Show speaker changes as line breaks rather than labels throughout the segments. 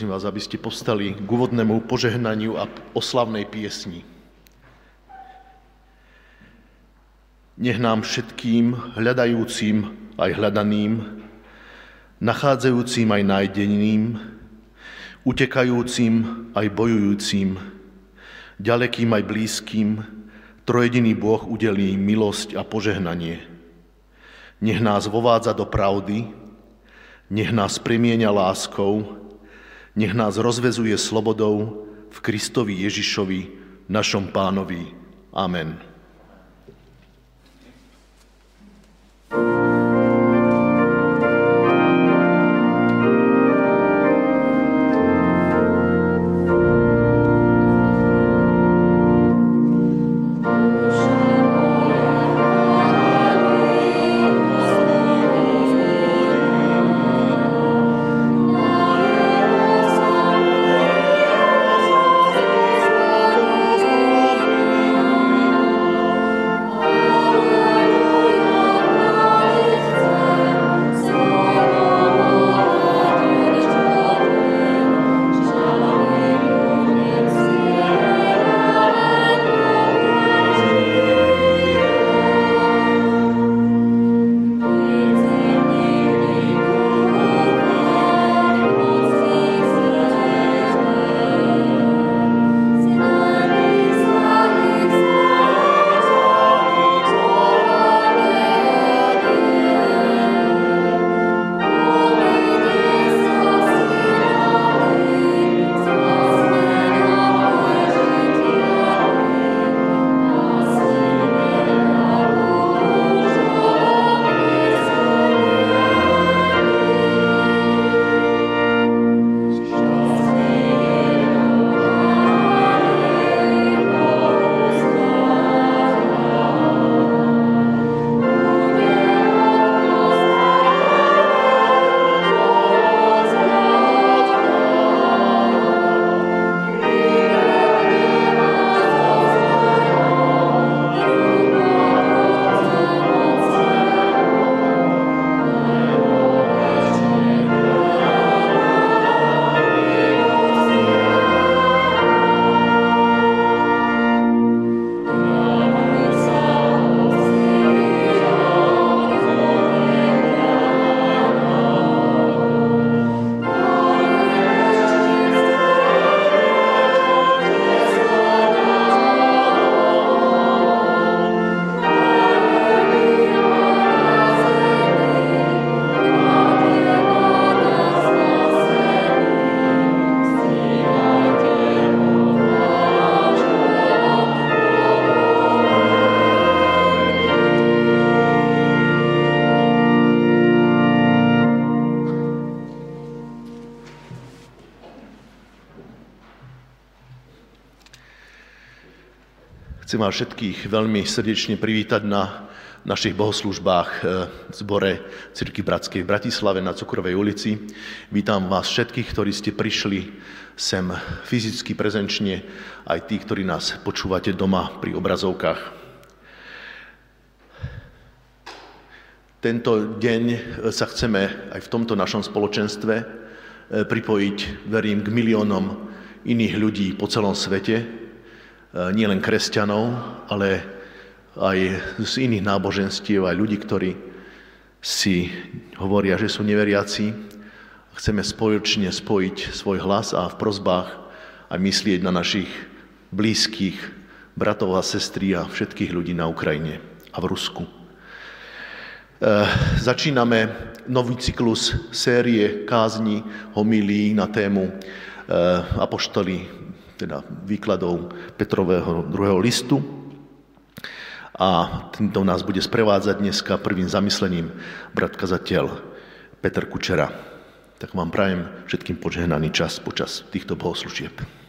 Prosím vás, aby ste povstali k úvodnému požehnaniu a oslavnej piesni. Nech nám všetkým, hľadajúcim aj hľadaným, nachádzajúcim aj nájdeným, utekajúcim aj bojujúcim, ďalekým aj blízkym, trojediný Boh udelí milosť a požehnanie. Nech nás vovádza do pravdy, nech nás premieňa láskou, nech nás rozvezuje slobodou v Kristovi Ježišovi, našom pánovi. Amen. Chcem vás všetkých veľmi srdečne privítať na našich bohoslužbách v zbore Cirky Bratskej v Bratislave na Cukrovej ulici. Vítam vás všetkých, ktorí ste prišli sem fyzicky, prezenčne, aj tí, ktorí nás počúvate doma pri obrazovkách. Tento deň sa chceme aj v tomto našom spoločenstve pripojiť, verím, k miliónom iných ľudí po celom svete, nielen kresťanov, ale aj z iných náboženstiev, aj ľudí, ktorí si hovoria, že sú neveriaci. Chceme spoločne spojiť svoj hlas a v prozbách aj myslieť na našich blízkych bratov a sestry a všetkých ľudí na Ukrajine a v Rusku. Začíname nový cyklus série kázní, homilí na tému apoštoli teda výkladov Petrového druhého listu. A tento nás bude sprevádzať dneska prvým zamyslením brat kazateľ Petr Kučera. Tak vám prajem všetkým požehnaný čas počas týchto bohoslužieb.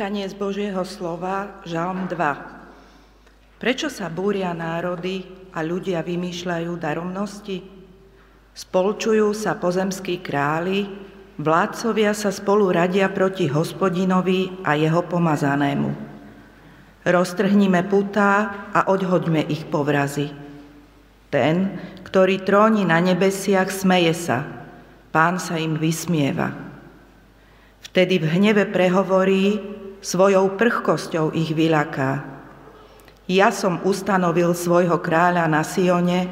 Čítanie z Božieho slova, Žalm 2. Prečo sa búria národy a ľudia vymýšľajú daromnosti? Spolčujú sa pozemskí králi, vládcovia sa spolu radia proti hospodinovi a jeho pomazanému. Roztrhnime putá a odhoďme ich povrazy. Ten, ktorý tróni na nebesiach, smeje sa. Pán sa im vysmieva. Vtedy v hneve prehovorí, svojou prchkosťou ich vylaká. Ja som ustanovil svojho kráľa na Sione,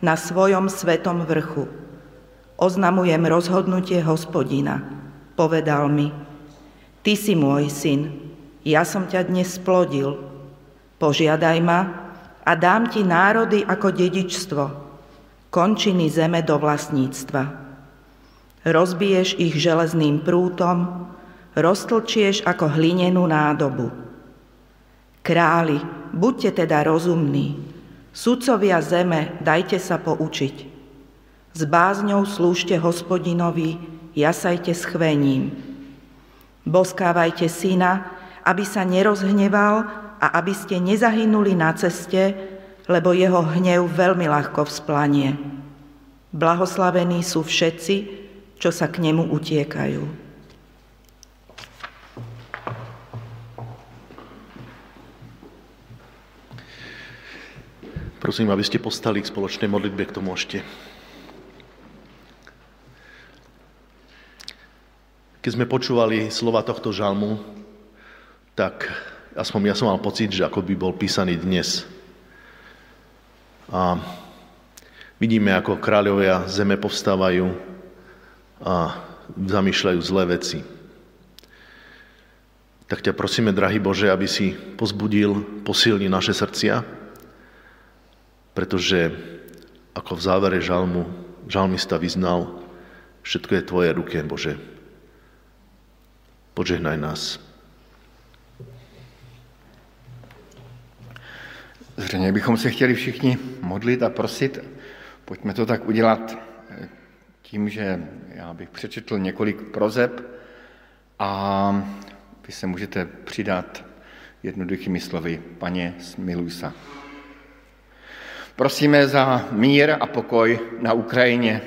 na svojom svetom vrchu. Oznamujem rozhodnutie hospodina. Povedal mi, ty si môj syn, ja som ťa dnes splodil. Požiadaj ma a dám ti národy ako dedičstvo, končiny zeme do vlastníctva. Rozbiješ ich železným prútom, roztlčieš ako hlinenú nádobu. Králi, buďte teda rozumní, sudcovia zeme, dajte sa poučiť. S bázňou slúžte hospodinovi, jasajte s chvením. Boskávajte syna, aby sa nerozhneval a aby ste nezahynuli na ceste, lebo jeho hnev veľmi ľahko vzplanie. Blahoslavení sú všetci, čo sa k nemu utiekajú.
Prosím, aby ste postali k spoločnej modlitbe k tomu ešte. Keď sme počúvali slova tohto žalmu, tak aspoň ja som mal pocit, že ako by bol písaný dnes. A vidíme, ako kráľovia zeme povstávajú, a zamýšľajú zlé veci. Tak ťa prosíme, drahý Bože, aby si pozbudil, posilni naše srdcia, pretože ako v závere žalmu, žalmista vyznal, všetko je Tvoje ruke, Bože. Požehnaj nás.
Zřejmě bychom se chtěli všichni modlit a prosit. Pojďme to tak udělat tím, že já bych přečetl několik prozeb a vy se můžete přidat jednoduchými slovy. Paně, smiluj se. Prosíme za mír a pokoj na Ukrajině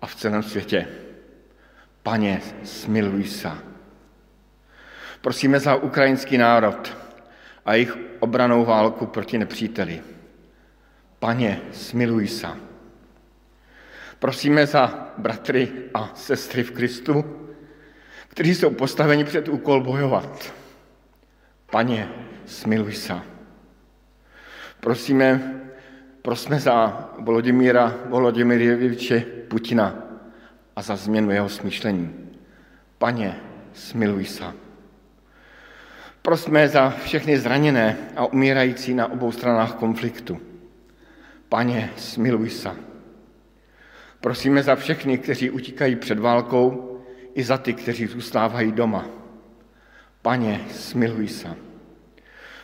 a v celém světě. Paně, smiluj se. Prosíme za ukrajinský národ a jejich obranou válku proti nepříteli. Paně, smiluj se. Prosíme za bratry a sestry v Kristu, kteří jsou postaveni před úkol bojovat. Paně, smiluj se. Prosíme, prosme za Volodymíra Volodymyrjeviče Putina a za změnu jeho smýšlení. Paně, smiluj se. Prosme za všechny zraněné a umírající na obou stranách konfliktu. Paně, smiluj se. Prosíme za všechny, kteří utíkají před válkou, i za ty, kteří zůstávají doma. Paně, smiluj se.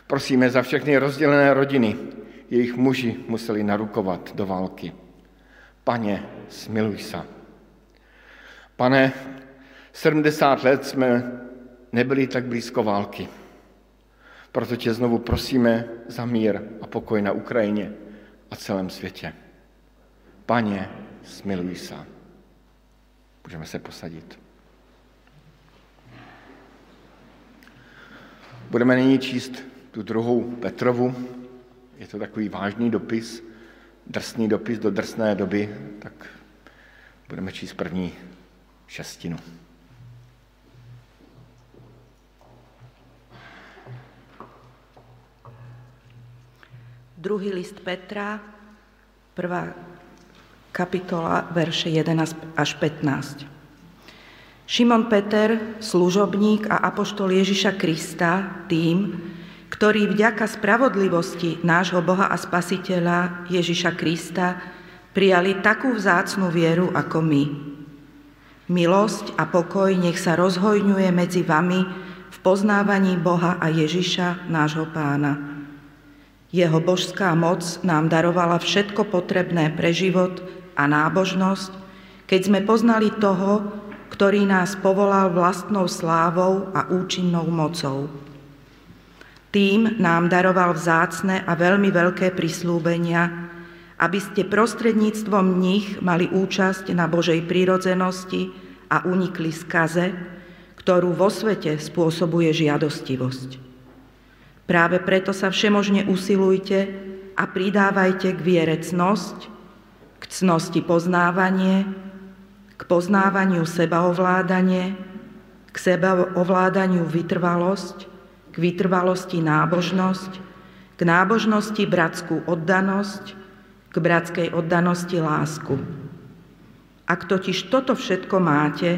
Prosíme za všechny rozdělené rodiny, jejich muži museli narukovat do války. Paně, smiluj se. Pane, 70 let jsme nebyli tak blízko války. Proto tě znovu prosíme za mír a pokoj na Ukrajině a celém světě. Paně, smiluj se. Můžeme se posadit. Budeme nyní číst tu druhou Petrovu. Je to takový vážný dopis, drsný dopis do drsné doby, tak budeme číst první šestinu.
Druhý list Petra, prvá kapitola, verše 11 až 15. Šimon Peter, služobník a apoštol Ježiša Krista, tým, ktorý vďaka spravodlivosti nášho Boha a Spasiteľa Ježiša Krista prijali takú vzácnú vieru ako my. Milosť a pokoj nech sa rozhojňuje medzi vami v poznávaní Boha a Ježiša, nášho pána. Jeho božská moc nám darovala všetko potrebné pre život a nábožnosť, keď sme poznali toho, ktorý nás povolal vlastnou slávou a účinnou mocou. Tým nám daroval vzácne a veľmi veľké prislúbenia, aby ste prostredníctvom nich mali účasť na Božej prírodzenosti a unikli skaze, ktorú vo svete spôsobuje žiadostivosť. Práve preto sa všemožne usilujte a pridávajte k viere cnosť, k cnosti poznávanie, k poznávaniu sebaovládanie, k sebaovládaniu vytrvalosť, k vytrvalosti nábožnosť, k nábožnosti bratskú oddanosť, k bratskej oddanosti lásku. Ak totiž toto všetko máte,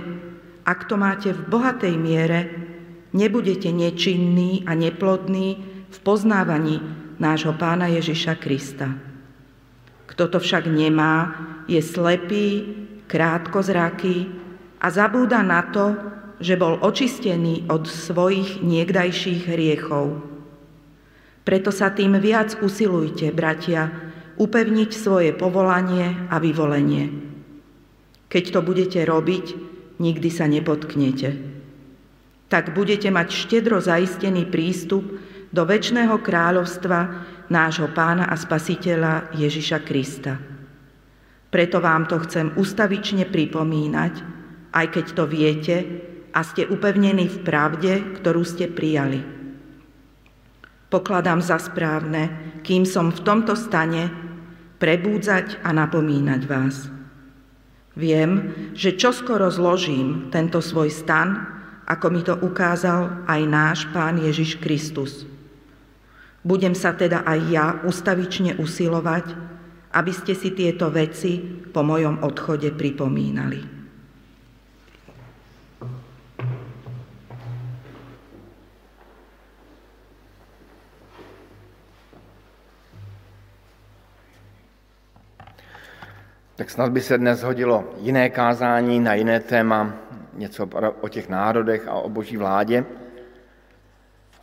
ak to máte v bohatej miere, nebudete nečinní a neplodní v poznávaní nášho pána Ježiša Krista. Kto to však nemá, je slepý, krátkozraký a zabúda na to, že bol očistený od svojich niekdajších hriechov. Preto sa tým viac usilujte, bratia, upevniť svoje povolanie a vyvolenie. Keď to budete robiť, nikdy sa nepotknete. Tak budete mať štedro zaistený prístup do väčšného kráľovstva nášho pána a spasiteľa Ježiša Krista. Preto vám to chcem ustavične pripomínať, aj keď to viete a ste upevnení v pravde, ktorú ste prijali. Pokladám za správne, kým som v tomto stane, prebúdzať a napomínať vás. Viem, že čoskoro zložím tento svoj stan, ako mi to ukázal aj náš Pán Ježiš Kristus. Budem sa teda aj ja ustavične usilovať, aby ste si tieto veci po mojom odchode pripomínali.
Tak snad by se dnes hodilo jiné kázání na jiné téma, něco o těch národech a o boží vládě.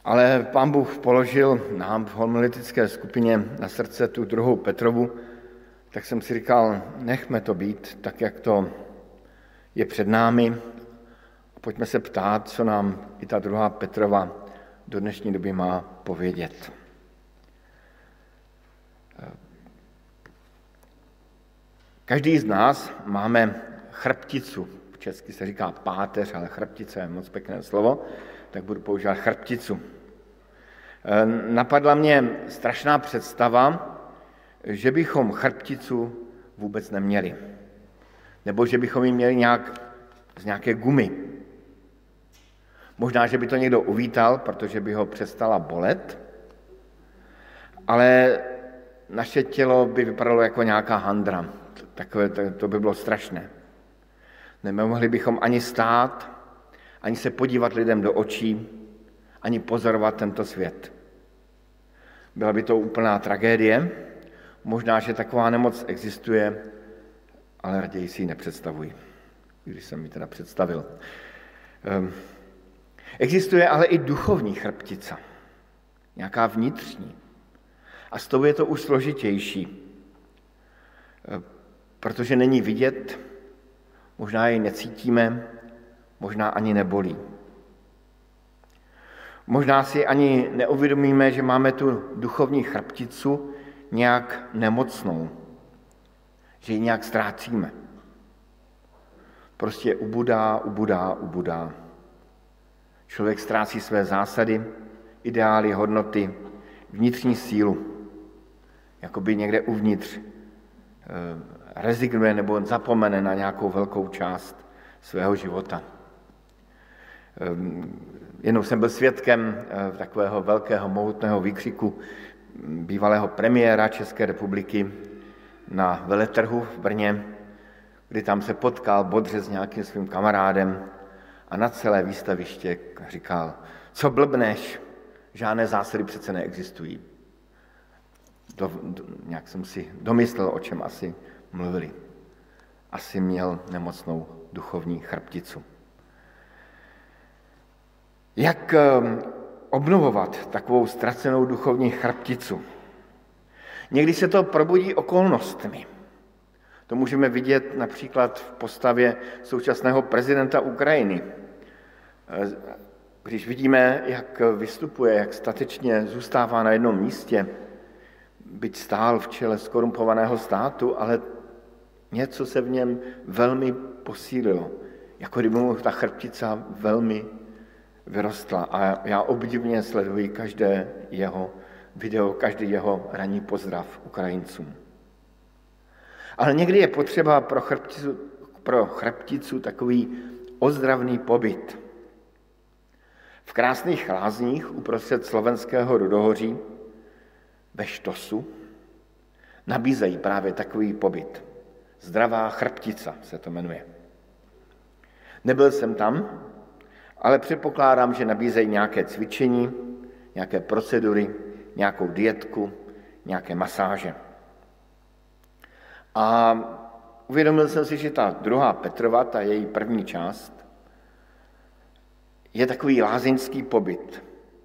Ale pán Bůh položil nám v homiletické skupině na srdce tu druhou Petrovu, tak jsem si říkal, nechme to být tak, jak to je před námi. Pojďme se ptát, co nám i ta druhá Petrova do dnešní doby má povědět. Každý z nás máme chrbticu, v česky se říká páteř, ale chrbtice je moc pěkné slovo, tak budu používat chrbticu. E, napadla mě strašná představa, že bychom chrbticu vůbec neměli. Nebo že bychom ji měli nějak z nějaké gumy. Možná, že by to někdo uvítal, protože by ho přestala bolet, ale naše tělo by vypadalo jako nějaká handra, Takové, to, to by bylo strašné. Nemohli bychom ani stát, ani se podívat lidem do očí, ani pozorovat tento svět. Byla by to úplná tragédie. Možná, že taková nemoc existuje, ale raději si ji nepředstavuji, když jsem ji teda představil. Ehm, existuje ale i duchovní chrbtica, nějaká vnitřní. A s tou je to už složitější. Protože není vidět, možná ji necítíme, možná ani nebolí. Možná si ani neuvědomíme, že máme tu duchovní chrbticu nějak nemocnou, že ji nějak ztrácíme. Prostě ubudá, ubudá, ubudá. Člověk ztrácí své zásady, ideály, hodnoty, vnitřní sílu, jakoby někde uvnitř eh, rezignuje nebo zapomene na nějakou velkou část svého života. Ehm, jenom jsem byl svědkem eh, takového velkého, mohutného výkřiku bývalého premiéra České republiky na veletrhu v Brně, kdy tam se potkal bodře s nějakým svým kamarádem a na celé výstaviště říkal, co blbneš, žádné zásady přece neexistují. Do, do, nějak jsem si domyslel, o čem asi mluvili. Asi měl nemocnou duchovní chrbticu. Jak ehm, obnovovat takovou ztracenou duchovní chrbticu? Někdy se to probudí okolnostmi. To můžeme vidět například v postavě současného prezidenta Ukrajiny. Když vidíme, jak vystupuje, jak statečně zůstává na jednom místě, byť stál v čele skorumpovaného státu, ale něco se v něm velmi posílilo. Jako kdyby mu ta chrbtica velmi vyrostla. A já obdivně sleduji každé jeho video, každý jeho ranní pozdrav Ukrajincům. Ale někdy je potřeba pro chrbticu, pro chrbticu takový ozdravný pobyt. V krásných lázních uprostřed slovenského Rudohoří ve Štosu nabízejí právě takový pobyt. Zdravá chrbtica se to jmenuje. Nebyl jsem tam, ale předpokládám, že nabízejí nějaké cvičení, nějaké procedury, nějakou dietku, nějaké masáže. A uvědomil jsem si, že ta druhá Petrova, ta její první část, je takový lázeňský pobyt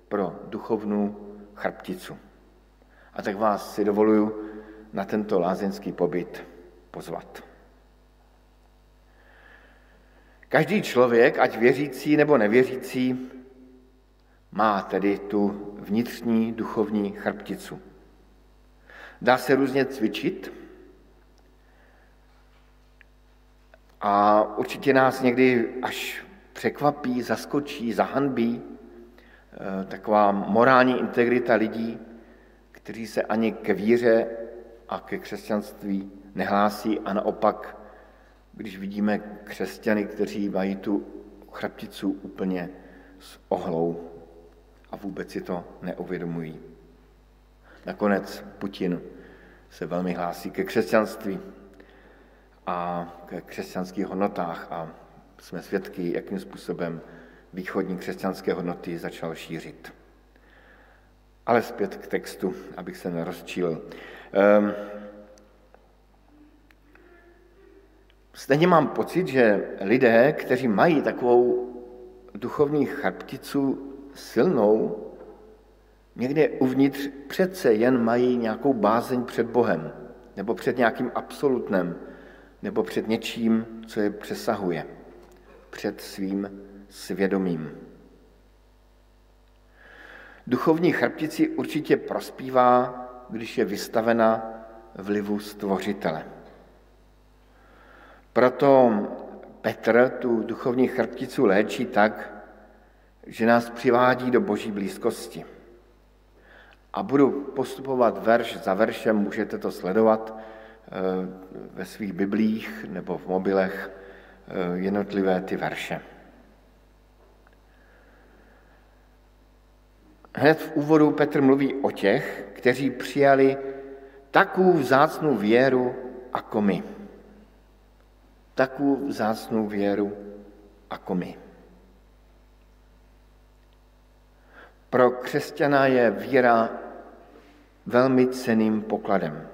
pro duchovnou chrbticu. A tak vás si dovoluju na tento lázeňský pobyt pozvat. Každý člověk, ať věřící nebo nevěřící, má tedy tu vnitřní duchovní chrbticu. Dá se různě cvičit a určitě nás někdy až překvapí, zaskočí, zahanbí eh, taková morální integrita lidí, kteří se ani ke víře a ke křesťanství nehlásí a naopak, když vidíme křesťany, kteří mají tu chrbticu úplně s ohlou a vůbec si to neuvědomují. Nakonec Putin se velmi hlásí ke křesťanství a ke křesťanských hodnotách a jsme svědky, jakým způsobem východní křesťanské hodnoty začal šířit. Ale zpět k textu, abych se nerozčílil. Um, stejně mám pocit, že lidé, kteří mají takovou duchovní chrbticu silnou, někde uvnitř přece jen mají nějakou bázeň před Bohem, nebo před nějakým absolutnem, nebo před něčím, co je přesahuje, před svým svědomím. Duchovní chrbtici určitě prospívá, když je vystavena vlivu stvořitele. Proto Petr tu duchovní chrbticu léčí tak, že nás přivádí do boží blízkosti. A budu postupovat verš za veršem, můžete to sledovat eh, ve svých biblích nebo v mobilech eh, jednotlivé ty verše. Hned v úvodu Petr mluví o těch, kteří přijali takovou vzácnou věru jako my. Takovou vzácnou věru jako my. Pro křesťana je víra velmi ceným pokladem.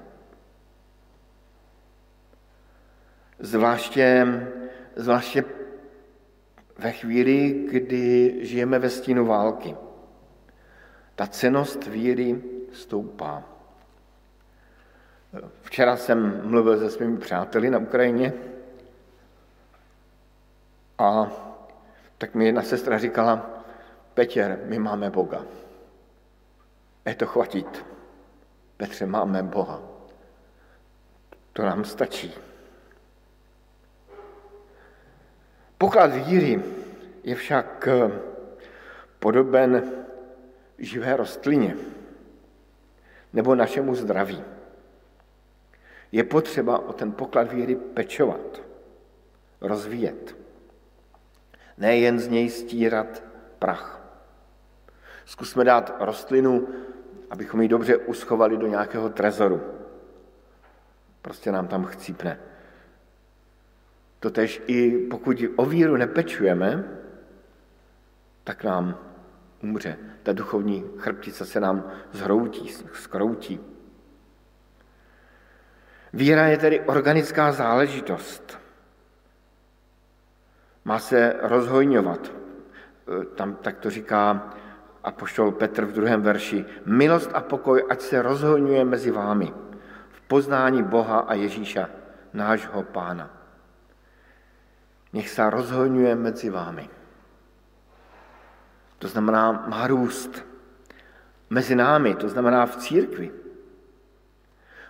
Zvláště, zvláště ve chvíli, kdy žijeme ve stínu války. Ta cenost víry stoupá. Včera jsem mluvil se svými přáteli na Ukrajině a tak mi jedna sestra říkala, Petěr, my máme Boga. Je to chvatit. Petře, máme Boha. To nám stačí. Poklad víry je však eh, podoben živé rostlině nebo našemu zdraví. Je potřeba o ten poklad víry pečovat, rozvíjet. Nejen z něj stírat prach. Zkusme dát rostlinu, abychom ji dobře uschovali do nějakého trezoru. Prostě nám tam chcípne. Totež i pokud o víru nepečujeme, tak nám umře. Ta duchovní chrbtice se nám zhroutí, skroutí. Víra je tedy organická záležitost. Má se rozhojňovat. Tam tak to říká a poštol Petr v druhém verši. Milost a pokoj, ať se rozhojňuje mezi vámi v poznání Boha a Ježíša, nášho pána. Nech se rozhojňuje mezi vámi. To znamená, má růst mezi námi, to znamená v církvi.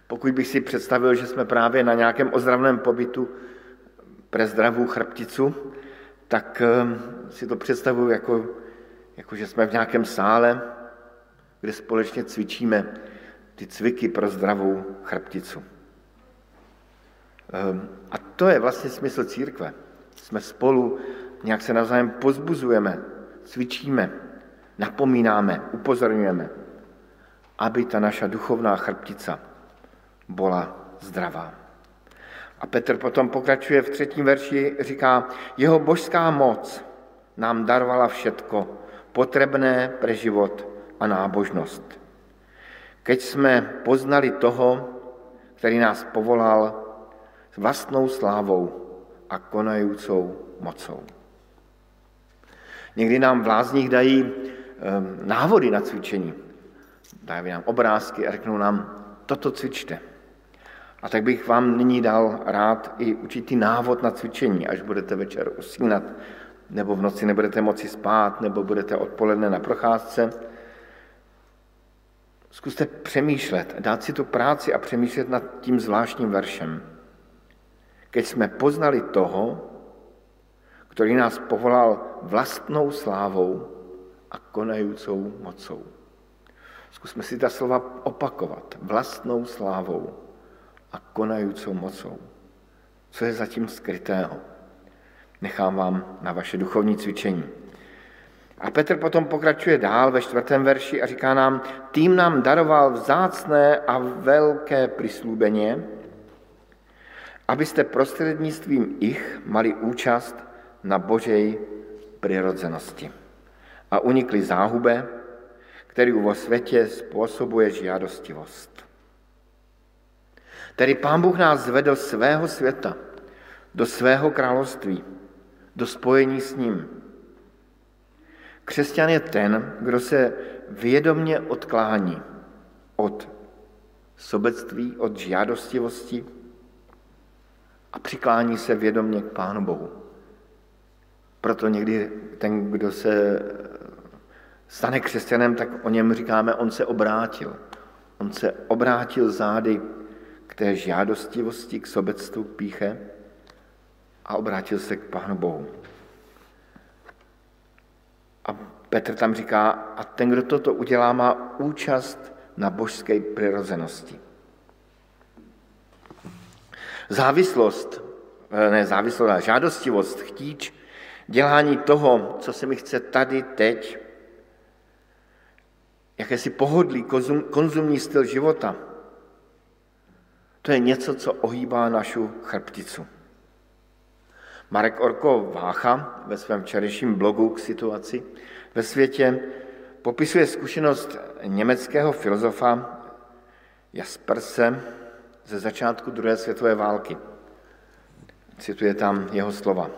Pokud bych si představil, že jsme právě na nějakém ozdravném pobytu pre zdravou chrbticu, tak ehm, si to představuji jako, jako, že jsme v nějakém sále, kde společně cvičíme ty cviky pro zdravou chrbticu. Ehm, a to je vlastně smysl církve. Jsme spolu, nějak se navzájem pozbuzujeme, cvičíme, napomínáme, upozorňujeme, aby ta naša duchovná chrbtica byla zdravá. A Petr potom pokračuje v třetím verši, říká, jeho božská moc nám darovala všetko, potřebné pre život a nábožnost. Keď jsme poznali toho, který nás povolal s vlastnou slávou a konajícou mocou. Někdy nám v lázních dají um, návody na cvičení. Dají nám obrázky a řeknou nám, toto cvičte. A tak bych vám nyní dal rád i určitý návod na cvičení, až budete večer usínat, nebo v noci nebudete moci spát, nebo budete odpoledne na procházce. Zkuste přemýšlet, dát si tu práci a přemýšlet nad tím zvláštním veršem. Keď jsme poznali toho, který nás povolal vlastnou slávou a konajícou mocou. Zkusme si ta slova opakovat. Vlastnou slávou a konajícou mocou. Co je zatím skrytého? Nechám vám na vaše duchovní cvičení. A Petr potom pokračuje dál ve čtvrtém verši a říká nám, tým nám daroval vzácné a velké prislúbenie, abyste prostřednictvím ich mali účast na Božej přirozenosti a unikli záhube, který vo světě způsobuje žiadostivost. Tedy Pán Bůh nás zvedl svého světa, do svého království, do spojení s ním. Křesťan je ten, kdo se vědomně odklání od sobectví, od žádostivosti a přiklání se vědomně k Pánu Bohu. Proto někdy ten, kdo se stane křesťanem, tak o něm říkáme, on se obrátil. On se obrátil zády té žádostivosti, k sobectvu, k píche a obrátil se k Pánu Bohu. A Petr tam říká, a ten, kdo toto udělá, má účast na božské přirozenosti. Závislost, eh, ne závislost, ale žádostivost, chtíč, dělání toho, co se mi chce tady, teď, jakési pohodlí, konzum, konzumní styl života, to je něco, co ohýbá našu chrbticu. Marek Orko Vácha ve svém včerejším blogu k situaci ve světě popisuje zkušenost německého filozofa Jasperse ze začátku druhé světové války. Cituje tam jeho slova.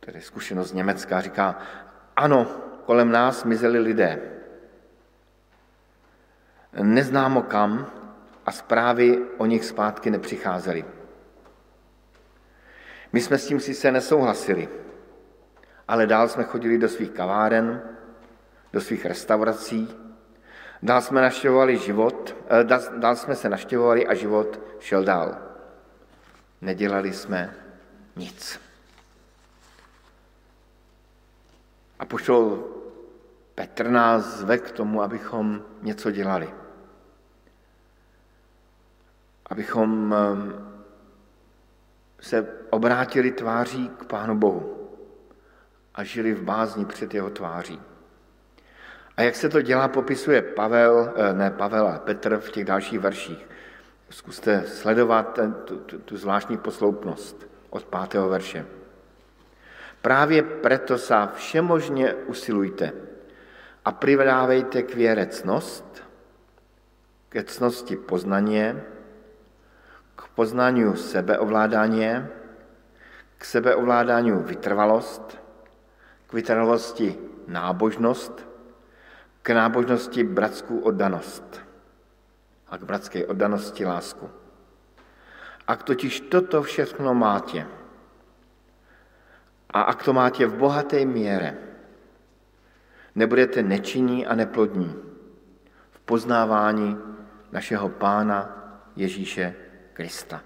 Tedy zkušenost Německa říká, ano, kolem nás mizeli lidé. Neznámo kam a zprávy o nich zpátky nepřicházely. My jsme s tím sice nesouhlasili, ale dál jsme chodili do svých kaváren, do svých restaurací, dál jsme naštěvovali život, eh, dál jsme se naštěvovali a život šel dál. Nedělali jsme nic. A pošel Petr nás zve k tomu, abychom něco dělali. Abychom ehm, se obrátili tváří k Pánu Bohu a žili v bázni před jeho tváří. A jak se to dělá, popisuje Pavel, eh, ne Pavel, ale Petr v těch dalších verších. Zkuste sledovat ten, tu, tu, tu zvláštní posloupnost od pátého verše. Právě proto sa všemožně usilujte a privdávejte k věre cnost, ke cnosti poznanie, k poznaniu sebeovládání, k sebeovládání vytrvalost, k vytrvalosti nábožnost, k nábožnosti bratskou oddanost. a k bratské oddanosti lásku. Ak totiž toto všechno máte, a ak to máte v bohaté míře, nebudete nečinní a neplodní v poznávání našeho Pána Ježíše Krista.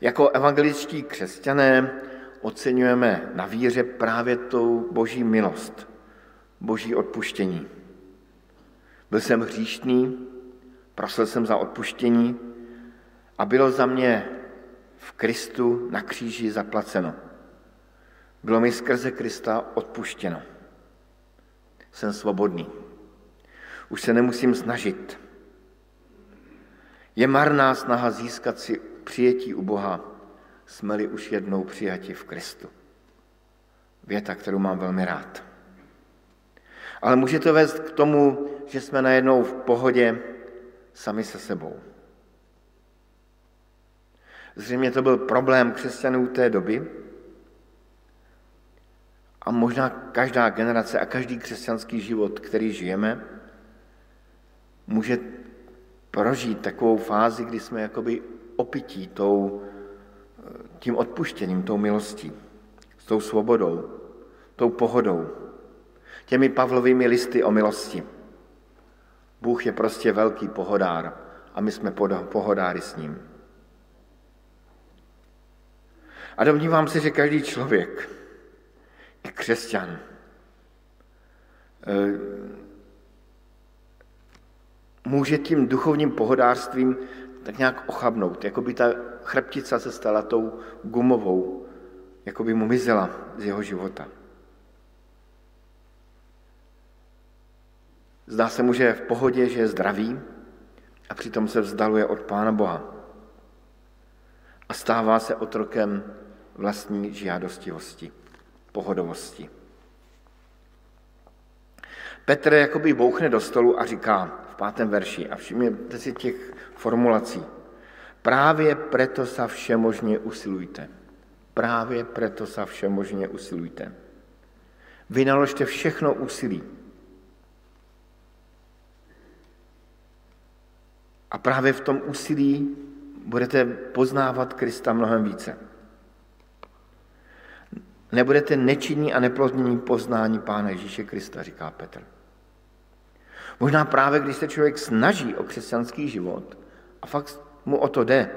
Jako evangeličtí křesťané oceňujeme na víře právě tou boží milost, boží odpuštění. Byl jsem hříšný, prosil jsem za odpuštění a bylo za mě v Kristu na kříži zaplaceno. Bylo mi skrze Krista odpuštěno. Jsem svobodný. Už se nemusím snažit. Je marná snaha získat si přijetí u Boha, jsme-li už jednou přijati v Kristu. Věta, kterou mám velmi rád. Ale může to vést k tomu, že jsme najednou v pohodě sami se sebou. Zřejmě to byl problém křesťanů té doby a možná každá generace a každý křesťanský život, který žijeme, může prožít takovou fázi, kdy jsme jakoby opití tou, tím odpuštěním, tou milostí, s tou svobodou, tou pohodou, těmi Pavlovými listy o milosti. Bůh je prostě velký pohodár a my jsme pohodáry s ním. A domnívám se, že každý člověk, i křesťan, eh, může tím duchovním pohodářstvím tak nějak ochabnout, jako by ta chrbtica se stala tou gumovou, jako by mu mizela z jeho života. Zdá se mu, že je v pohodě, že je zdravý a přitom se vzdaluje od Pána Boha. A stává se otrokem vlastní žiadostivosti, pohodovosti. Petr jakoby bouchne do stolu a říká pátém verši, a všimněte si těch formulací, právě preto sa všemožně usilujte. Právě preto sa všemožně usilujte. Vynaložte všechno úsilí, A právě v tom úsilí budete poznávat Krista mnohem více. Nebudete nečinní a neplodní poznání Pána Ježíše Krista, říká Petr. Možná právě, když se člověk snaží o křesťanský život a fakt mu o to jde,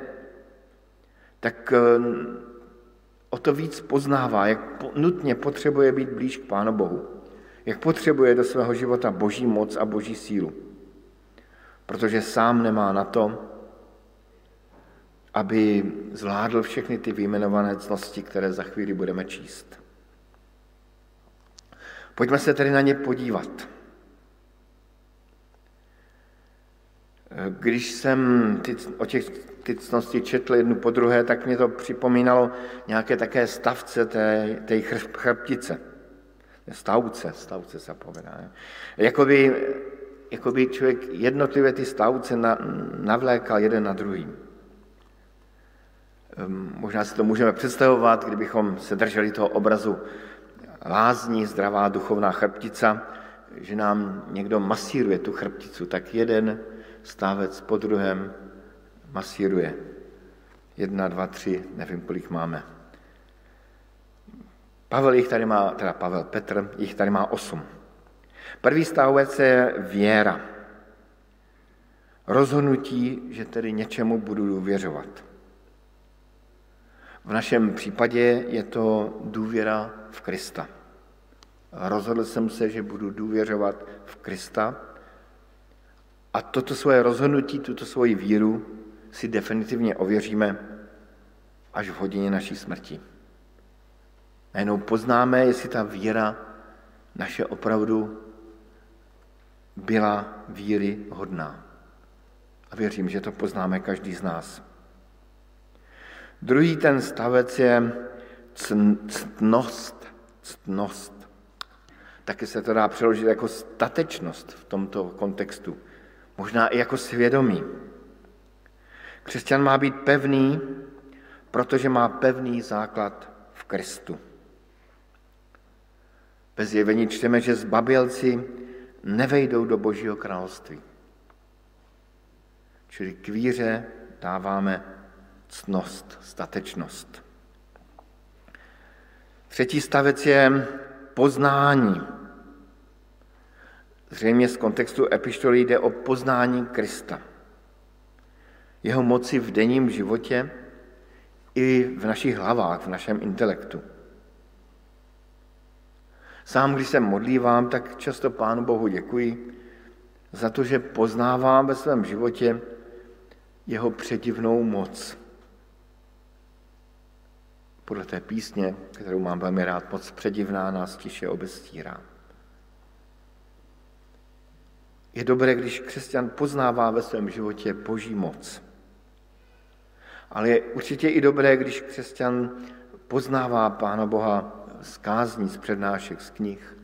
tak eh, o to víc poznává, jak nutně potřebuje být blíž k Pánu Bohu, jak potřebuje do svého života boží moc a boží sílu protože sám nemá na to, aby zvládl všechny ty vyjmenované cnosti, které za chvíli budeme číst. Pojďme se tedy na ně podívat. Když jsem ty, o těch ty četl jednu po druhé, tak mě to připomínalo nějaké také stavce té, té chrbtice. Stavce, stavce se povedá. Jakoby jako by člověk jednotlivé ty stavce navlékal jeden na druhý. Ehm, možná si to můžeme představovat, kdybychom se drželi toho obrazu lázní, zdravá duchovná chrbtica, že nám někdo masíruje tu chrbticu, tak jeden stávec po druhém masíruje. Jedna, dva, tři, nevím, kolik máme. Pavel jich tady má, teda Pavel Petr, jich tady má osm. Prvý stavec je věra. Rozhodnutí, že tedy něčemu budu důvěřovat. V našem případě je to důvěra v Krista. Rozhodl jsem se, že budu důvěřovat v Krista a toto svoje rozhodnutí, tuto svoji víru si definitivně ověříme až v hodině naší smrti. Najednou poznáme, jestli ta víra naše opravdu byla víry hodná. A věřím, že to poznáme každý z nás. Druhý ten stavec je ctnost. ctnost. Taky se to dá přeložit jako statečnost v tomto kontextu. Možná i jako svědomí. Křesťan má být pevný, protože má pevný základ v Kristu. Bez zjevení čteme, že zbabělci nevejdou do Božího království. Čili k víře dáváme ctnost, statečnost. Třetí stavec je poznání. Zřejmě z kontextu epištoly jde o poznání Krista. Jeho moci v denním životě i v našich hlavách, v našem intelektu. Sám, když se modlívám, tak často Pánu Bohu děkuji za to, že poznávám ve svém životě jeho předivnou moc. Podle té písně, kterou mám velmi rád, moc předivná nás tiše obestírá. Je dobré, když křesťan poznává ve svém životě boží moc. Ale je určitě i dobré, když křesťan poznává Pána Boha z kázní, z přednášek, z knih.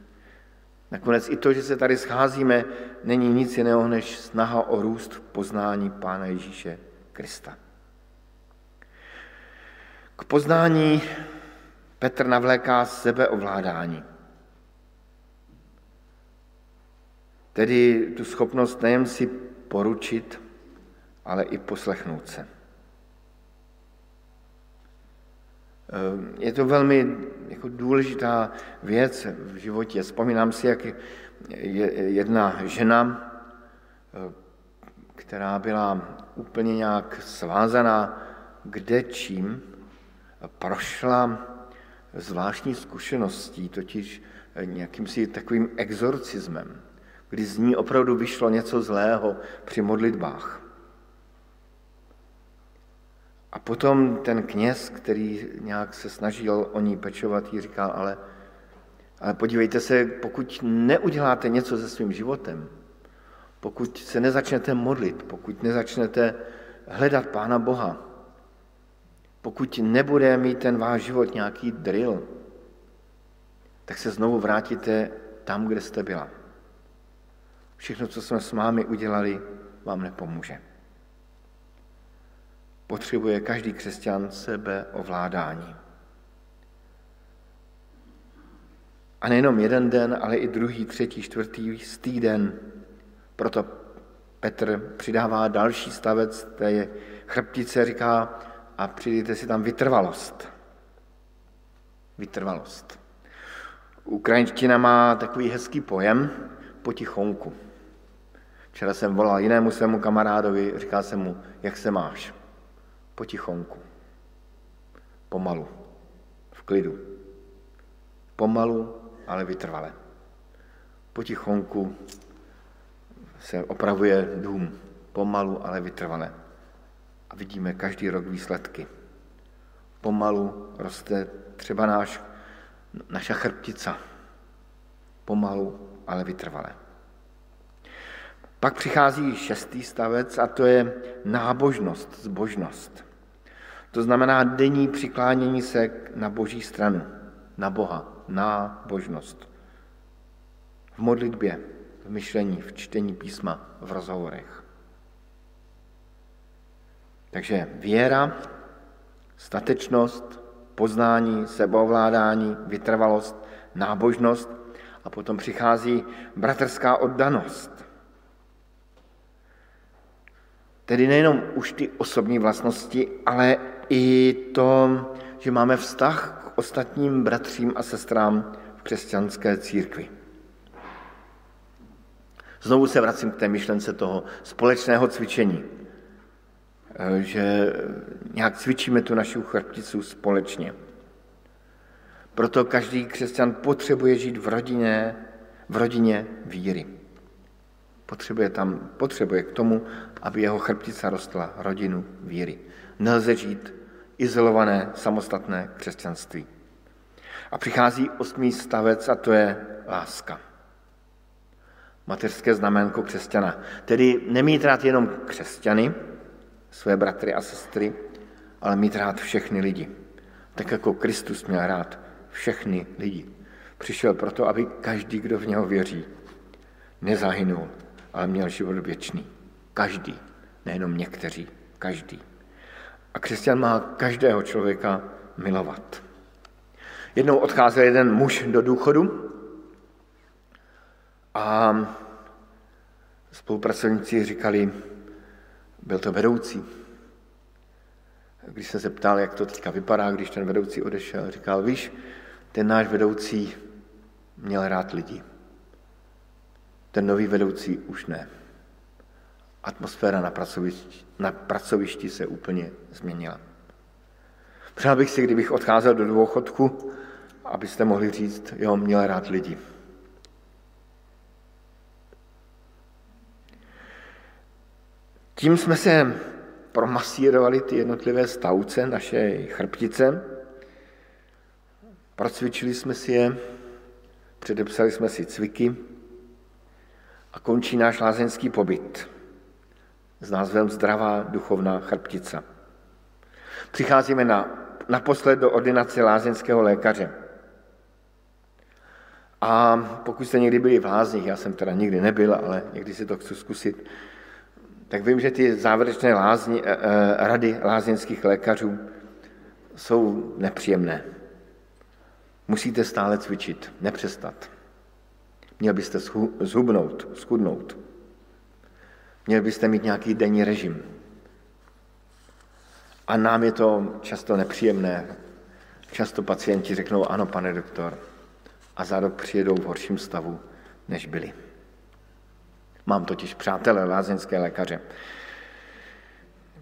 Nakonec i to, že se tady scházíme, není nic jiného než snaha o růst v poznání Pána Ježíše Krista. K poznání Petr navléká sebeovládání. Tedy tu schopnost nejen si poručit, ale i poslechnout se. Ehm, je to velmi jako důležitá věc v životě. Vzpomínám si, jak jedna žena, ehm, která byla úplně nějak svázaná kde čím, prošla zvláštní zkušeností, totiž nějakým si takovým exorcismem, kdy z ní opravdu vyšlo něco zlého při modlitbách. A potom ten kněz, který nějak se snažil o ní pečovat, jí říkal, ale, ale podívejte se, pokud neuděláte něco se svým životem, pokud se nezačnete modlit, pokud nezačnete hledat Pána Boha, pokud nebude mít ten váš život nějaký drill, tak se znovu vrátíte tam, kde jste byla. Všechno, co jsme s vámi udělali, vám nepomůže potřebuje každý křesťan sebe ovládání. A nejenom jeden den, ale i druhý, třetí, čtvrtý týden. Proto Petr přidává další stavec té chrbtice, říká, a přidejte si tam vytrvalost. Vytrvalost. Ukrajinština má takový hezký pojem potichonku. Včera jsem volal jinému svému kamarádovi, říkal jsem mu, jak se máš potichonku, pomalu, v klidu. Pomalu, ale vytrvale. Potichonku se opravuje dům, pomalu, ale vytrvale. A vidíme každý rok výsledky. Pomalu roste třeba náš, naša chrbtica. Pomalu, ale vytrvale. Pak přichází šestý stavec a to je nábožnost, zbožnost. To znamená denní přiklánění se na boží stranu, na Boha, na božnost. V modlitbě, v myšlení, v čtení písma, v rozhovorech. Takže věra, statečnost, poznání, sebeovládání, vytrvalost, nábožnost a potom přichází bratrská oddanost. Tedy nejenom už ty osobní vlastnosti, ale i to, že máme vztah k ostatním bratřím a sestrám v křesťanské církvi. Znovu se vracím k té myšlence toho společného cvičení, eh, že nějak cvičíme tu naši chrbticu společně. Proto každý křesťan potřebuje žít v rodině, v rodině víry. Potřebuje, tam, potřebuje k tomu, aby jeho chrbtica rostla rodinu víry. Nelze žít izolované, samostatné křesťanství. A přichází osmý stavec a to je láska. Mateřské znamenko křesťana. Tedy nemít rád jenom křesťany, své bratry a sestry, ale mít rád všechny lidi. Tak jako Kristus měl rád všechny lidi. Přišel proto, aby každý, kdo v něho věří, nezahynul, ale měl život věčný. Každý, nejenom někteří, každý. A křesťan má každého člověka milovat. Jednou odcházel jeden muž do důchodu a spolupracovníci říkali, Byl to vedoucí. Když se ptal, jak to teďka vypadá, když ten vedoucí odešel, říkal, víš, ten náš vedoucí měl rád lidi. Ten nový vedoucí už ne. Atmosféra na pracovišti, na pracovišti se úplně změnila. Přál bych si, kdybych odcházel do dvouchodku, abyste mohli říct, jo, měl rád lidi. Tím jsme se promasírovali ty jednotlivé stavce, naše chrbtice, procvičili jsme si je, předepsali jsme si cviky a končí náš lázeňský pobyt s názvem Zdravá duchovná chrbtica. Přicházíme na, naposled do ordinace lázeňského lékaře. A pokud jste někdy byli v lázních, já jsem teda nikdy nebyl, ale někdy si to chci zkusit, tak vím, že ty závěrečné lázni, eh, eh, rady lázeňských lékařů jsou nepříjemné. Musíte stále cvičit, nepřestat. Měl byste zhubnout, schudnout. Měl byste mít nějaký denní režim. A nám je to často nepříjemné. Často pacienti řeknou, ano, pane doktor, a za rok přijedou v horším stavu, než byli. Mám totiž přátelé lázeňské lékaře.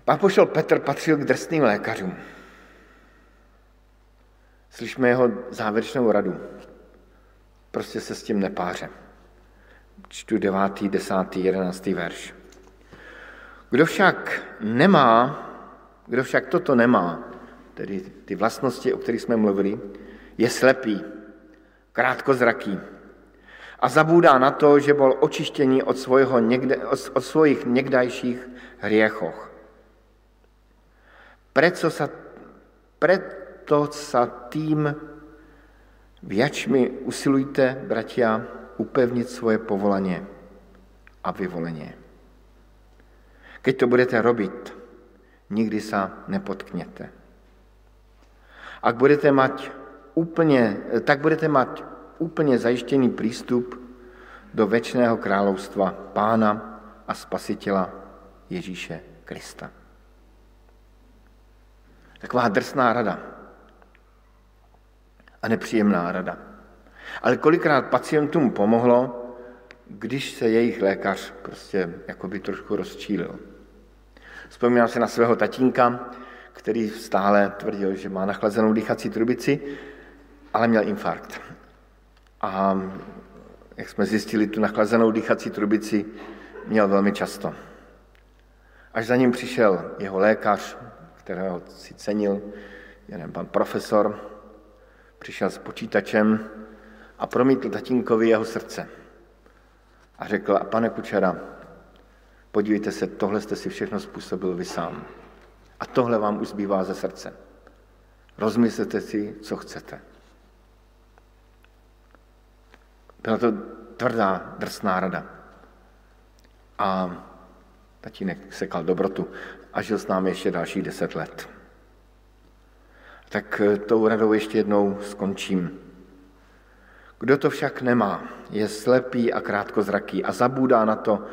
Pán pošel Petr patřil k drsným lékařům. Slyšme jeho závěrečnou radu. Prostě se s tím nepáře. Čtu devátý, desátý, jedenáctý verš. Kdo však nemá, kdo však toto nemá, tedy ty vlastnosti, o kterých jsme mluvili, je slepý, krátkozraký, a zabůdá na to, že byl očištěný od, svojho někde, od svojich někdajších hriechoch. Preto sa, preto sa tým viačmi usilujte, bratia, upevnit svoje povolanie a vyvolenie. Keď to budete robiť, nikdy sa nepotknete. Ak budete mať úplne, tak budete mať úplně zajištěný přístup do večného královstva Pána a Spasitela Ježíše Krista. Taková drsná rada nepříjemná rada. Ale kolikrát pacientům pomohlo, když se jejich lékař prostě jakoby trošku rozčílil. Vzpomínám se na svého tatínka, který stále tvrdil, že má nachlazenou dýchací trubici, ale měl infarkt. A jak jsme zjistili, tu nachlazenou dýchací trubici měl velmi často. Až za ním přišel jeho lékař, kterého si cenil, jeden pan profesor, přišel s počítačem a promítl tatínkovi jeho srdce. A řekl, a pane Kučera, podívejte se, tohle jste si všechno způsobil vy sám. A tohle vám už zbývá ze srdce. Rozmyslete si, co chcete. Byla to tvrdá, drsná rada. A tatínek sekal dobrotu a žil s námi ještě další deset let. Tak eh, tou radou ještě jednou skončím. Kdo to však nemá, je slepý a krátkozraký a zabůdá na to,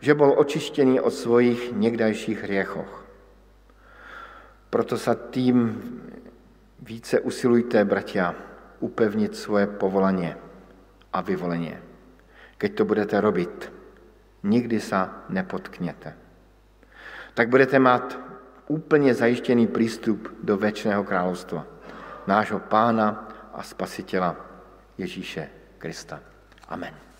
že byl očištěný od svojich někdajších hřiechoch. Proto se tím více usilujte, bratia, upevnit svoje povolaně a vyvolenie. Keď to budete robiť, nikdy sa nepotknete. Tak budete mať úplne zajištený prístup do väčšného kráľovstva. Nášho pána a spasiteľa Ježíše Krista. Amen.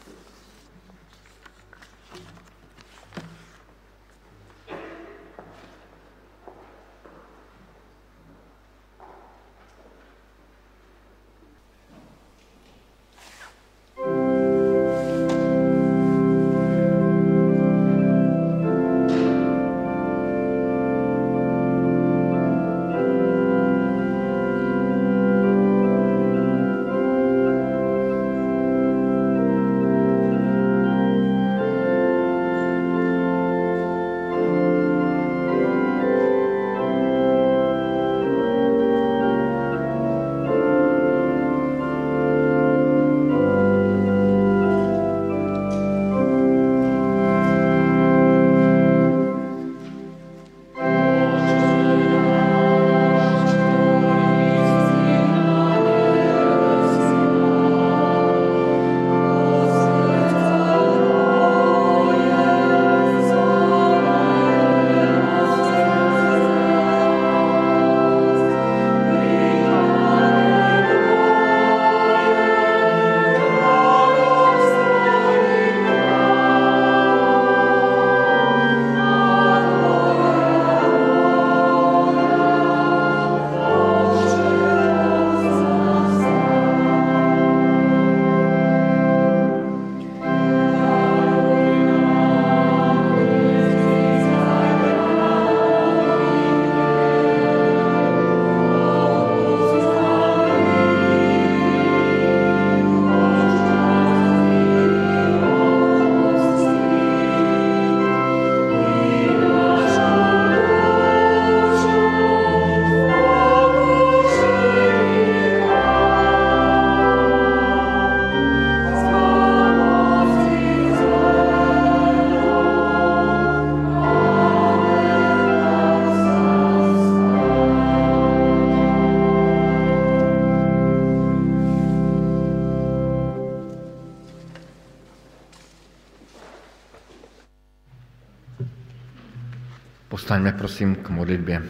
Postaňme prosím k modlitbě.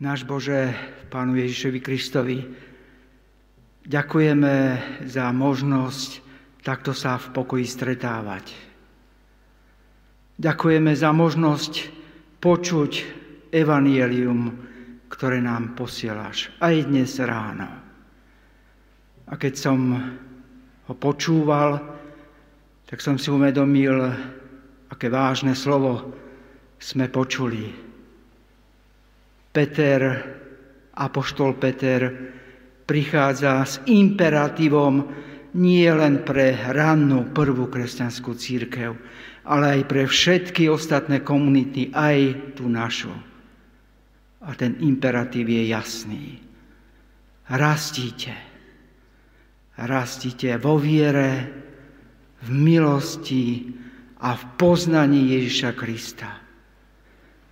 Náš Bože, Pánu Ježišovi Kristovi, ďakujeme za možnosť takto sa v pokoji stretávať. Ďakujeme za možnosť počuť evanielium, ktoré nám posielaš aj dnes ráno. A keď som ho počúval, tak som si uvedomil, aké vážne slovo sme počuli Peter, apoštol Peter, prichádza s imperatívom nie len pre rannú prvú kresťanskú církev, ale aj pre všetky ostatné komunity, aj tú našu. A ten imperatív je jasný. Rastíte. Rastíte vo viere, v milosti a v poznaní Ježiša Krista.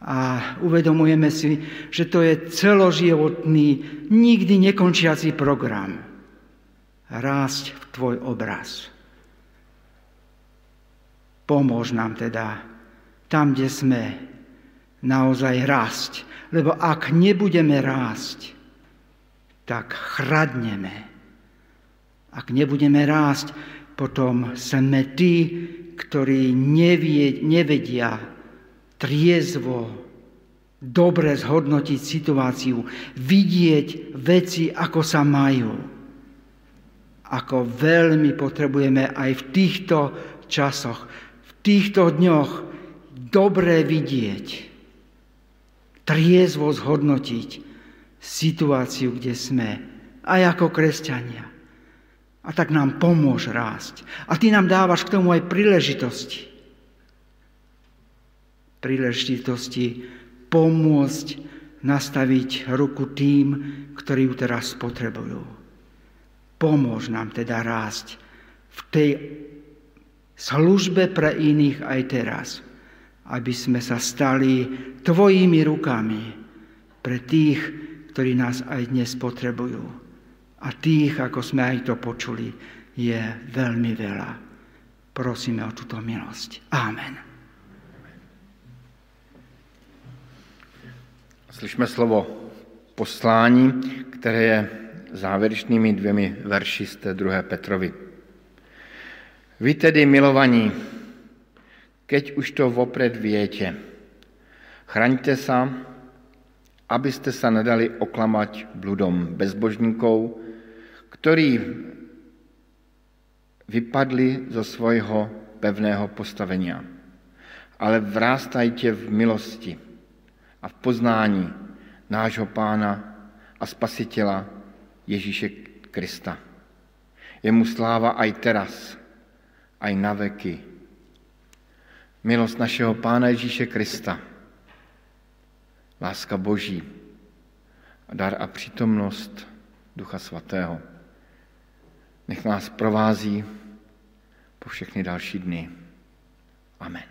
A uvedomujeme si, že to je celoživotný, nikdy nekončiaci program. Rásť v tvoj obraz. Pomôž nám teda tam, kde sme, naozaj rásť. Lebo ak nebudeme rásť, tak chradneme. Ak nebudeme rásť, potom sme tí, ktorí nevie, nevedia triezvo, dobre zhodnotiť situáciu, vidieť veci, ako sa majú. Ako veľmi potrebujeme aj v týchto časoch, v týchto dňoch dobre vidieť, triezvo zhodnotiť situáciu, kde sme, aj ako kresťania. A tak nám pomôž rásť. A ty nám dávaš k tomu aj príležitosti príležitosti pomôcť nastaviť ruku tým, ktorí ju teraz potrebujú. Pomôž nám teda rásť v tej službe pre iných aj teraz, aby sme sa stali tvojimi rukami pre tých, ktorí nás aj dnes potrebujú. A tých, ako sme aj to počuli, je veľmi veľa. Prosíme o túto milosť. Amen.
Slyšme slovo poslání, které je závěrečnými dvěmi verši z té druhé Petrovi. Vy tedy, milovaní, keď už to vopred viete, chraňte sa, abyste sa nedali oklamať bludom bezbožníkov, ktorí vypadli zo svojho pevného postavenia. Ale vrástajte v milosti, a v poznání nášho Pána a Spasitela Ježíše Krista. Je mu sláva aj teraz, aj na veky milost našeho Pána Ježíše Krista, láska Boží, dar a přítomnost Ducha Svatého. Nech nás provází po všechny další dny. Amen.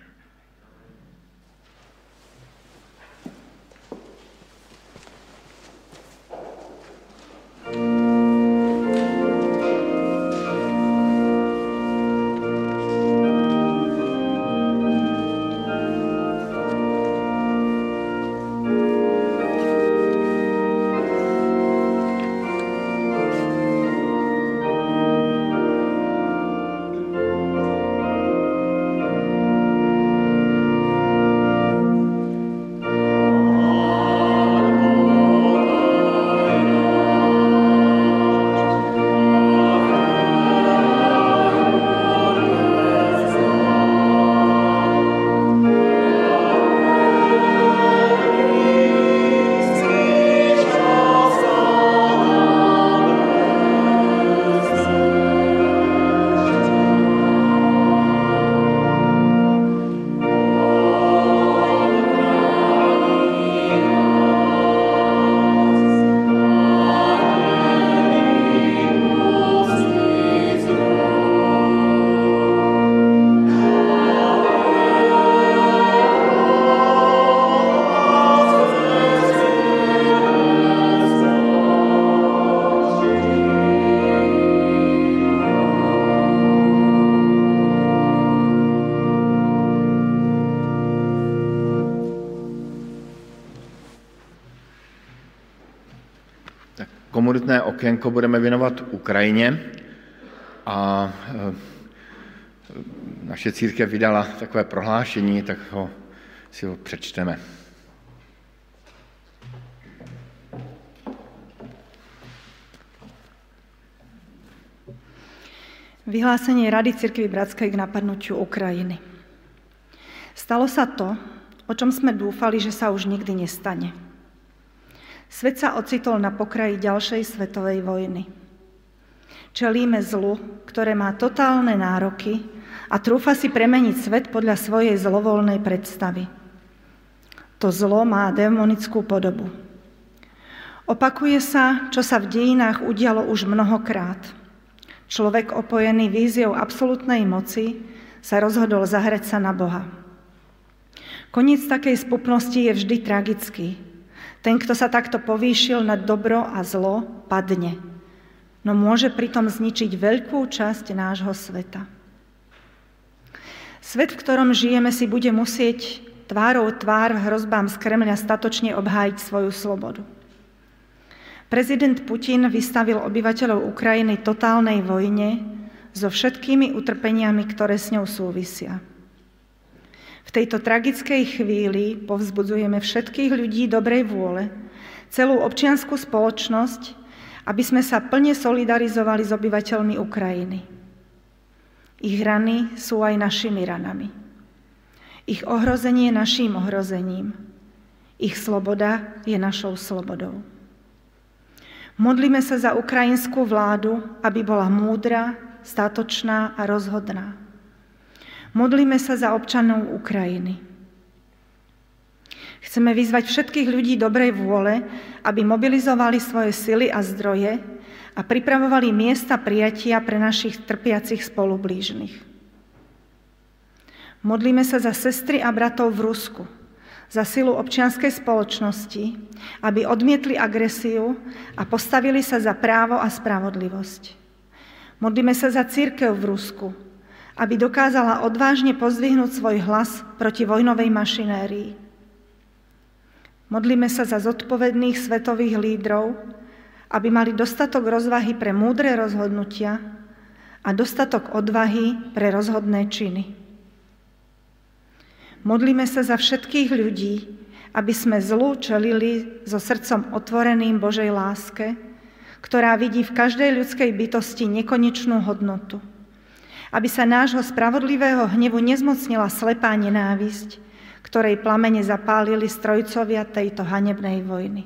okénko budeme věnovat Ukrajině a eh, naše církev vydala takové prohlášení, tak ho, si ho přečteme.
Vyhlásenie Rady Cirkvy Bratskej k napadnutiu Ukrajiny. Stalo sa to, o čom sme dúfali, že sa už nikdy nestane. Svet sa ocitol na pokraji ďalšej svetovej vojny. Čelíme zlu, ktoré má totálne nároky a trúfa si premeniť svet podľa svojej zlovoľnej predstavy. To zlo má demonickú podobu. Opakuje sa, čo sa v dejinách udialo už mnohokrát. Človek opojený víziou absolútnej moci sa rozhodol zahrať sa na Boha. Koniec takej spupnosti je vždy tragický, ten, kto sa takto povýšil na dobro a zlo, padne. No môže pritom zničiť veľkú časť nášho sveta. Svet, v ktorom žijeme, si bude musieť tvárou tvár hrozbám z Kremľa statočne obhájiť svoju slobodu. Prezident Putin vystavil obyvateľov Ukrajiny totálnej vojne so všetkými utrpeniami, ktoré s ňou súvisia. Tejto tragickej chvíli povzbudzujeme všetkých ľudí dobrej vôle, celú občianskú spoločnosť, aby sme sa plne solidarizovali s obyvateľmi Ukrajiny. Ich rany sú aj našimi ranami. Ich ohrozenie je naším ohrozením. Ich sloboda je našou slobodou. Modlíme sa za ukrajinskú vládu, aby bola múdra, statočná a rozhodná. Modlíme sa za občanov Ukrajiny. Chceme vyzvať všetkých ľudí dobrej vôle, aby mobilizovali svoje sily a zdroje a pripravovali miesta prijatia pre našich trpiacich spolublížnych. Modlíme sa za sestry a bratov v Rusku, za silu občianskej spoločnosti, aby odmietli agresiu a postavili sa za právo a spravodlivosť. Modlíme sa za církev v Rusku, aby dokázala odvážne pozdvihnúť svoj hlas proti vojnovej mašinérii. Modlíme sa za zodpovedných svetových lídrov, aby mali dostatok rozvahy pre múdre rozhodnutia a dostatok odvahy pre rozhodné činy. Modlíme sa za všetkých ľudí, aby sme zlu čelili so srdcom otvoreným Božej láske, ktorá vidí v každej ľudskej bytosti nekonečnú hodnotu – aby sa nášho spravodlivého hnevu nezmocnila slepá nenávisť, ktorej plamene zapálili strojcovia tejto hanebnej vojny.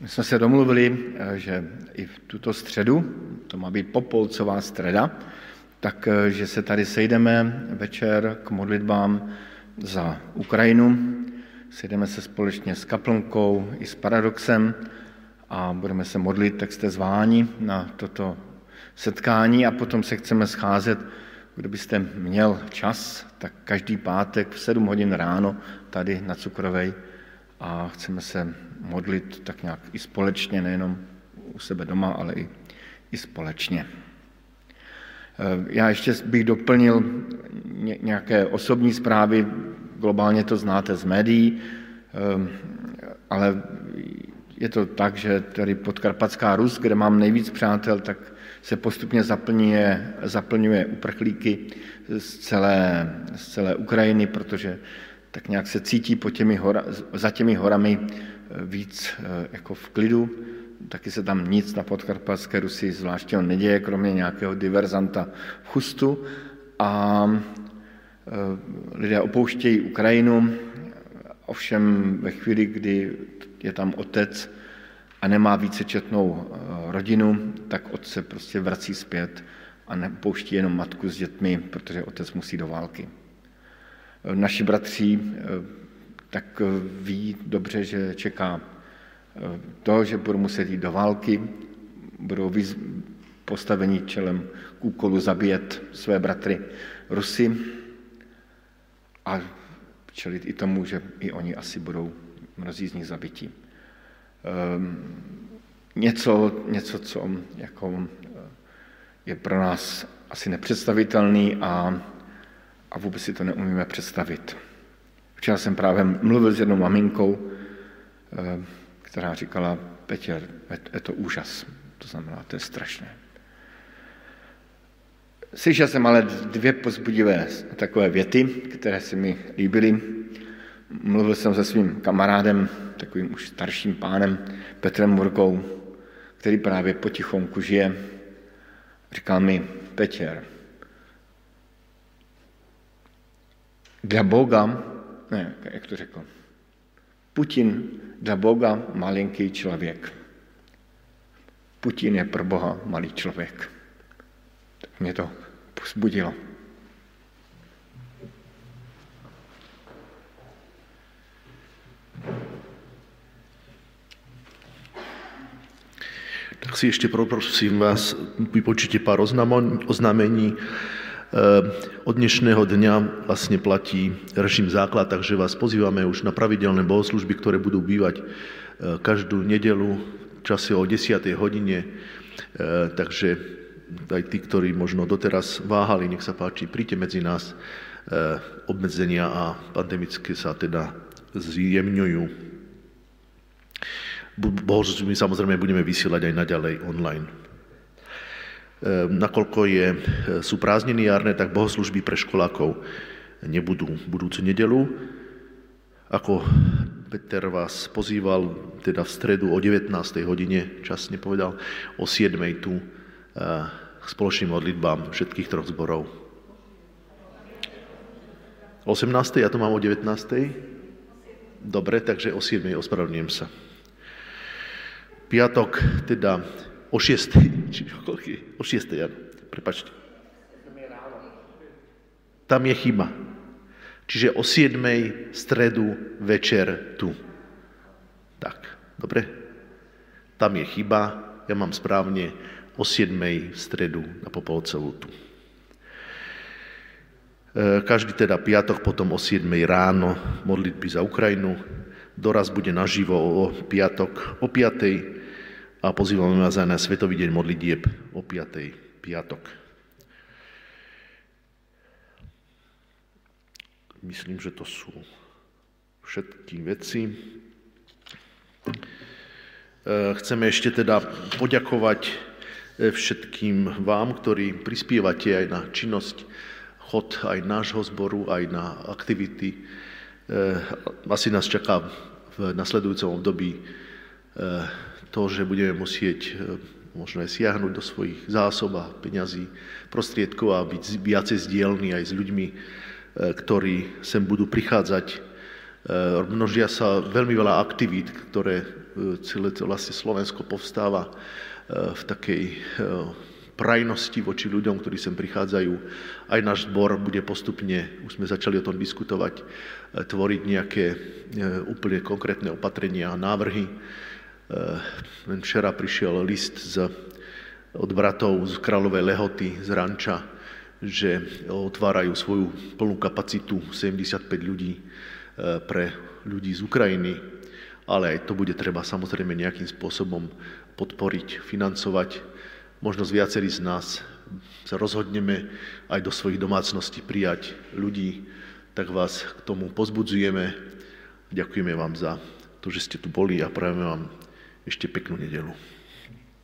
My jsme se domluvili, že i v tuto středu, to má být popolcová středa, tak že se tady sejdeme večer k modlitbám za Ukrajinu, Sejdeme se společně s kaplnkou i s paradoxem a budeme se modlit, tak jste zváni na toto setkání a potom se chceme scházet, kdybyste měl čas, tak každý pátek v 7 hodin ráno tady na Cukrovej a chceme se modlit tak nějak i společně, nejenom u sebe doma, ale i, i společně. Já ještě bych doplnil nějaké osobní zprávy globálně to znáte z médií, ehm, ale je to tak, že tady podkarpatská Rus, kde mám nejvíc přátel, tak se postupně zaplňuje, zaplňuje uprchlíky z celé, z celé Ukrajiny, protože tak nějak se cítí po těmi hora, za těmi horami eh, víc eh, jako v klidu. Taky se tam nic na podkarpatské Rusy zvláštního neděje, kromě nějakého diverzanta v chustu. A lidé opouštějí Ukrajinu, ovšem ve chvíli, kdy je tam otec a nemá vícečetnou eh, rodinu, tak otce prostě vrací zpět a nepouští jenom matku s dětmi, protože otec musí do války. Eh, naši bratři tak ví dobře, že čeká to, že budou muset jít do války, budou postavení čelem k úkolu zabíjet své bratry Rusy, a čelit i tomu, že i oni asi budou mnozí z nich zabití. Um, něco, něco, co jako eh, je pro nás asi nepředstavitelný a, a vůbec si to neumíme představit. Včera jsem právě mluvil s jednou maminkou, eh, která říkala, Petě, je to úžas. To znamená, to je strašné. Slyšel jsem ale dvě pozbudivé takové věty, které se mi líbily. Mluvil jsem se svým kamarádem, takovým už starším pánem Petrem Murkou, který právě potichonku žije. Říkal mi, Petěr, dla Boga, ne, jak to řekl, Putin dla Boga malinký člověk. Putin je pro Boha malý člověk. Tak mě to vzbudilo.
Tak si ještě poprosím vás, vypočíte pár oznámení. Eh, od dnešného dňa vlastne platí režim základ, takže vás pozývame už na pravidelné bohoslužby, ktoré budú bývať eh, každú nedelu v čase o 10. hodine. Eh, takže aj tí, ktorí možno doteraz váhali, nech sa páči, príďte medzi nás. Obmedzenia a pandemické sa teda zjemňujú. Bohoslužby samozrejme budeme vysielať aj naďalej online. Ehm, nakoľko je, e, sú prázdniny jarné, tak bohoslužby pre školákov nebudú budúcu nedelu. Ako Peter vás pozýval teda v stredu o 19. hodine, čas nepovedal, o 7. tu e, spoločným modlitbám všetkých troch zborov. 18. ja to mám o 19. Dobre, takže o 7. ospravedlňujem sa. Piatok teda O 6. Či O 6. Jan. Prepačte. Tam je chyba. Čiže o 7. stredu večer tu. Tak, dobre? Tam je chyba, ja mám správne o 7. v stredu na Popolcovu tu. E, každý teda piatok, potom o 7. ráno modlitby za Ukrajinu. Doraz bude naživo o piatok o 5 a pozývame vás aj na Svetový deň modlitieb o 5. piatok. Myslím, že to sú všetky veci. E, chceme ešte teda poďakovať všetkým vám, ktorí prispievate aj na činnosť, chod aj nášho zboru, aj na aktivity. E, asi nás čaká v nasledujúcom období to, že budeme musieť e, možno aj siahnuť do svojich zásob a peňazí, prostriedkov a byť viacej zdielní aj s ľuďmi, e, ktorí sem budú prichádzať. E, množia sa veľmi veľa aktivít, ktoré celé vlastne Slovensko povstáva v takej prajnosti voči ľuďom, ktorí sem prichádzajú. Aj náš zbor bude postupne, už sme začali o tom diskutovať, tvoriť nejaké úplne konkrétne opatrenia a návrhy, Eh, len včera prišiel list z, od bratov z Kráľovej Lehoty, z Ranča, že otvárajú svoju plnú kapacitu 75 ľudí eh, pre ľudí z Ukrajiny, ale aj to bude treba samozrejme nejakým spôsobom podporiť, financovať. Možno z viacerí z nás sa rozhodneme aj do svojich domácností prijať ľudí, tak vás k tomu pozbudzujeme. Ďakujeme vám za to, že ste tu boli a prajeme vám ešte peknú nedelu.